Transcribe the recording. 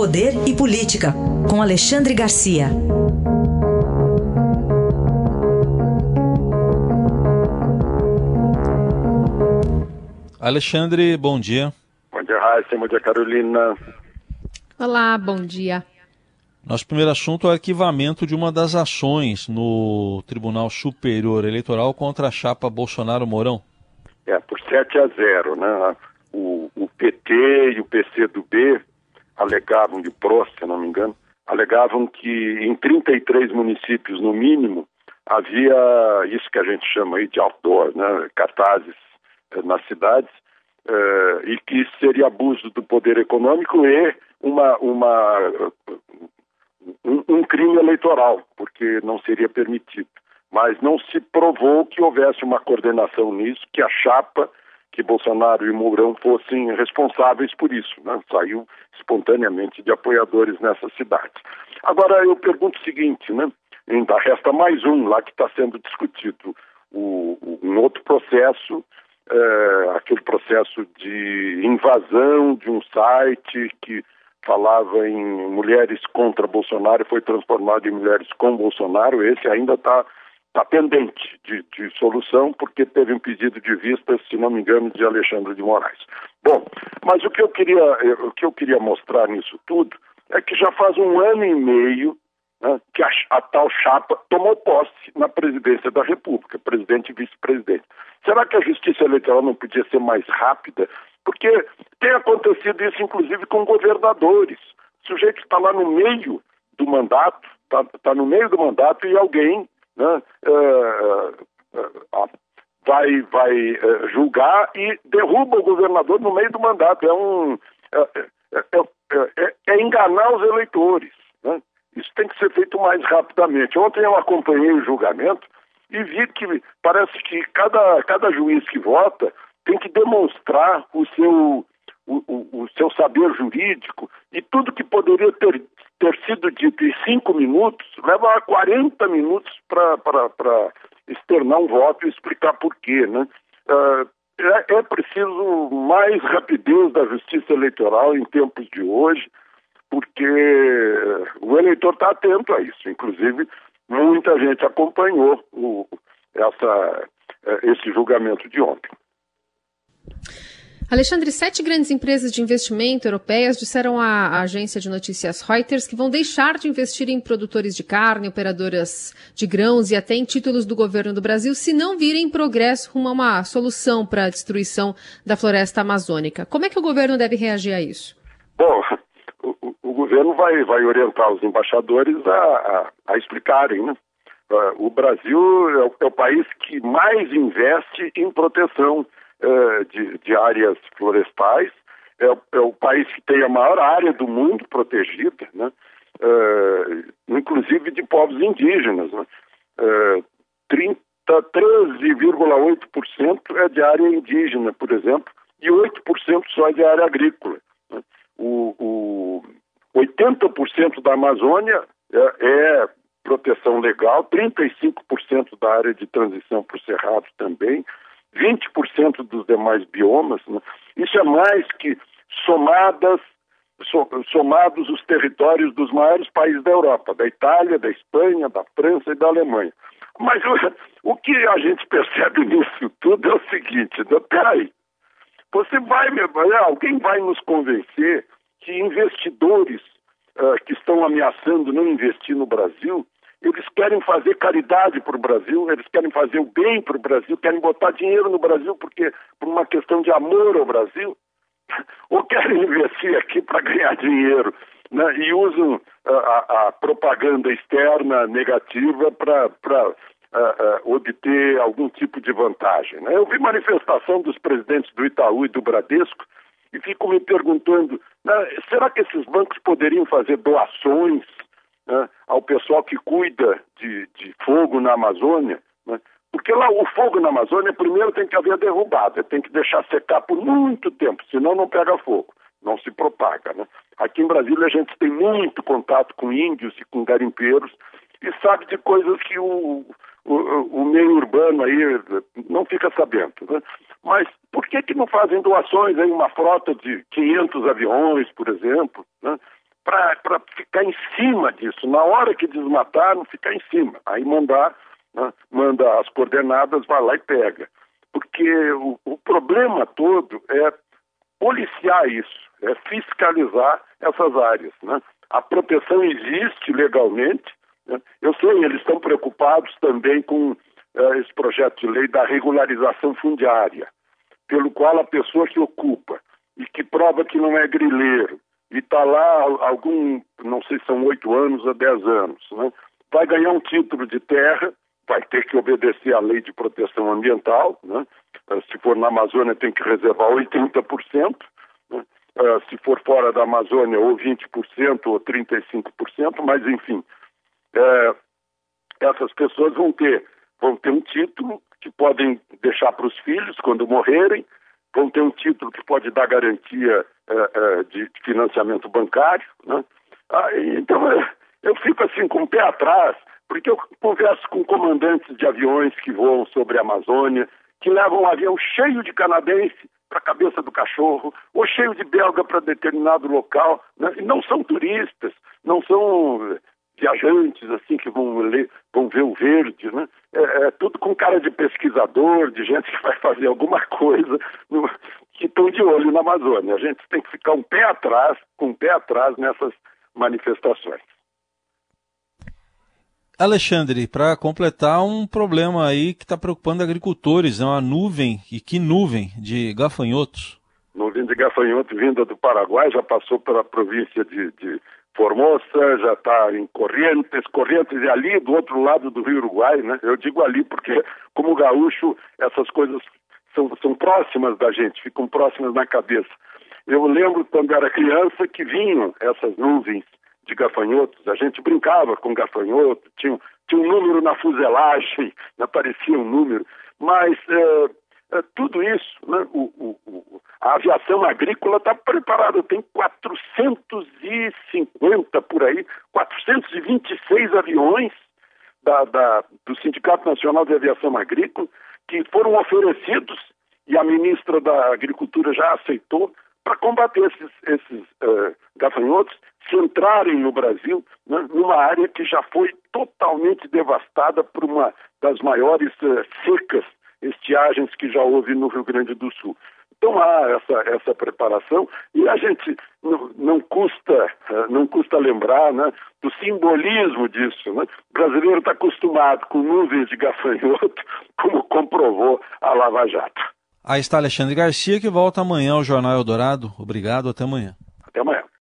Poder e Política, com Alexandre Garcia. Alexandre, bom dia. Bom dia, Raíssa. Bom dia, Carolina. Olá, bom dia. Nosso primeiro assunto é o arquivamento de uma das ações no Tribunal Superior Eleitoral contra a chapa Bolsonaro-Mourão. É, por 7 a 0, né? O, o PT e o PCdoB alegavam, de Prost, se não me engano, alegavam que em 33 municípios, no mínimo, havia isso que a gente chama aí de outdoor, né? cartazes eh, nas cidades, eh, e que seria abuso do poder econômico e uma, uma, um, um crime eleitoral, porque não seria permitido. Mas não se provou que houvesse uma coordenação nisso, que a chapa que Bolsonaro e Mourão fossem responsáveis por isso. Né? Saiu espontaneamente de apoiadores nessas cidades. Agora eu pergunto o seguinte, né? ainda resta mais um lá que está sendo discutido, o, um outro processo, é, aquele processo de invasão de um site que falava em mulheres contra Bolsonaro e foi transformado em mulheres com Bolsonaro, esse ainda está está pendente de, de, solução, porque teve um pedido de vista, se não me engano, de Alexandre de Moraes. Bom, mas o que eu queria, o que eu queria mostrar nisso tudo é que já faz um ano e meio né, que a, a, tal chapa tomou posse na presidência da República, presidente e vice-presidente. Será que a justiça eleitoral não podia ser mais rápida? Porque tem acontecido isso, inclusive, com governadores. O sujeito está lá no meio do mandato, está tá no meio do mandato e alguém né, uh, uh, vai, vai uh, julgar e derruba o governador no meio do mandato. É, um, é, é, é enganar os eleitores. Né? Isso tem que ser feito mais rapidamente. Ontem eu acompanhei o julgamento e vi que parece que cada, cada juiz que vota tem que demonstrar o seu, o, o, o seu saber jurídico e tudo que poderia ter ter sido dito em cinco minutos, leva 40 minutos para externar um voto e explicar por quê. Né? Uh, é, é, preciso mais rapidez da justiça eleitoral em tempos de hoje, porque o eleitor está atento a isso. Inclusive, muita gente acompanhou o, essa, esse julgamento de ontem. Alexandre, sete grandes empresas de investimento europeias disseram à agência de notícias Reuters que vão deixar de investir em produtores de carne, operadoras de grãos e até em títulos do governo do Brasil se não virem progresso rumo a uma solução para a destruição da floresta amazônica. Como é que o governo deve reagir a isso? Bom, o, o governo vai, vai orientar os embaixadores a, a, a explicarem, né? Uh, o Brasil é o, é o país que mais investe em proteção uh, de, de, áreas florestais, é, é, o país que tem a maior área do mundo protegida, né? Uh, inclusive de povos indígenas. Né? Uh, 13,8% é de área indígena, por exemplo, e 8% só é de área agrícola. Né? O, o 80% da Amazônia é, é, proteção legal, 35% da área de transição para o cerrado também, 20% dos demais biomas. Né? Isso é mais que somadas, somados os territórios dos maiores países da Europa, da Itália, da Espanha, da França e da Alemanha. Mas o, o que a gente percebe nisso tudo é o seguinte, né? peraí, você vai, alguém vai nos convencer que investidores uh, que estão ameaçando não investir no Brasil eles querem fazer caridade para o Brasil, eles querem fazer o bem para o Brasil, querem botar dinheiro no Brasil porque por uma questão de amor ao Brasil, ou querem investir aqui para ganhar dinheiro né, e usam a, a, a propaganda externa negativa para uh, uh, obter algum tipo de vantagem. Né? Eu vi manifestação dos presidentes do Itaú e do Bradesco e fico me perguntando: né, será que esses bancos poderiam fazer doações né, ao pessoal que cuida de, de fogo na Amazônia, né, porque lá o fogo na Amazônia, primeiro tem que haver derrubada, tem que deixar secar por muito tempo, senão não pega fogo, não se propaga. Né? Aqui em Brasília a gente tem muito contato com índios e com garimpeiros e sabe de coisas que o, o, o meio urbano aí não fica sabendo. Né? Mas por que, que não fazem doações aí, uma frota de 500 aviões, por exemplo, né? Para ficar em cima disso. Na hora que desmatar, não ficar em cima. Aí mandar, né, manda as coordenadas, vai lá e pega. Porque o, o problema todo é policiar isso, é fiscalizar essas áreas. Né? A proteção existe legalmente. Né? Eu sei, eles estão preocupados também com uh, esse projeto de lei da regularização fundiária, pelo qual a pessoa que ocupa e que prova que não é grileiro está lá algum, não sei se são oito anos ou dez anos, né? vai ganhar um título de terra, vai ter que obedecer à lei de proteção ambiental, né? Eh, se for na Amazônia tem que reservar 80%, né? Eh, se for fora da Amazônia ou 20% ou 35%, mas enfim, é, essas pessoas vão ter, vão ter um título que podem deixar para os filhos quando morrerem, vão ter um título que pode dar garantia é, é, de financiamento bancário. Né? Ah, então, é, eu fico assim com o pé atrás, porque eu converso com comandantes de aviões que voam sobre a Amazônia, que levam um avião cheio de canadense para a cabeça do cachorro, ou cheio de belga para determinado local, né? e não são turistas, não são viajantes assim que vão ler, vão ver o verde, né? É, é, tudo com cara de pesquisador, de gente que vai fazer alguma coisa, no, que estão de olho na Amazônia. A gente tem que ficar um pé atrás, com um pé atrás nessas manifestações. Alexandre, para completar um problema aí que está preocupando agricultores, é uma nuvem, e que nuvem, de gafanhotos. Nuvem de gafanhoto vinda do Paraguai, já passou pela província de, de Formosa, já está em Corrientes, Corrientes é ali do outro lado do Rio Uruguai, né? Eu digo ali porque, como gaúcho, essas coisas são, são próximas da gente, ficam próximas na cabeça. Eu lembro quando era criança que vinham essas nuvens de gafanhotos, a gente brincava com gafanhoto, tinha, tinha um número na fuselagem, aparecia um número, mas é, tudo isso, né, o, o, a aviação agrícola está preparada, tem 450 por aí, 426 aviões da, da, do Sindicato Nacional de Aviação Agrícola que foram oferecidos e a ministra da Agricultura já aceitou para combater esses, esses uh, gafanhotos se entrarem no Brasil né, numa área que já foi totalmente devastada por uma das maiores uh, secas estiagens que já houve no Rio Grande do Sul. Então há essa, essa preparação e a gente não, não custa eh, não custa lembrar né, do simbolismo disso. Né? O brasileiro está acostumado com nuvens de gafanhoto, como comprovou a Lava Jato. Aí está Alexandre Garcia, que volta amanhã ao Jornal Eldorado. Obrigado, até amanhã. Até amanhã.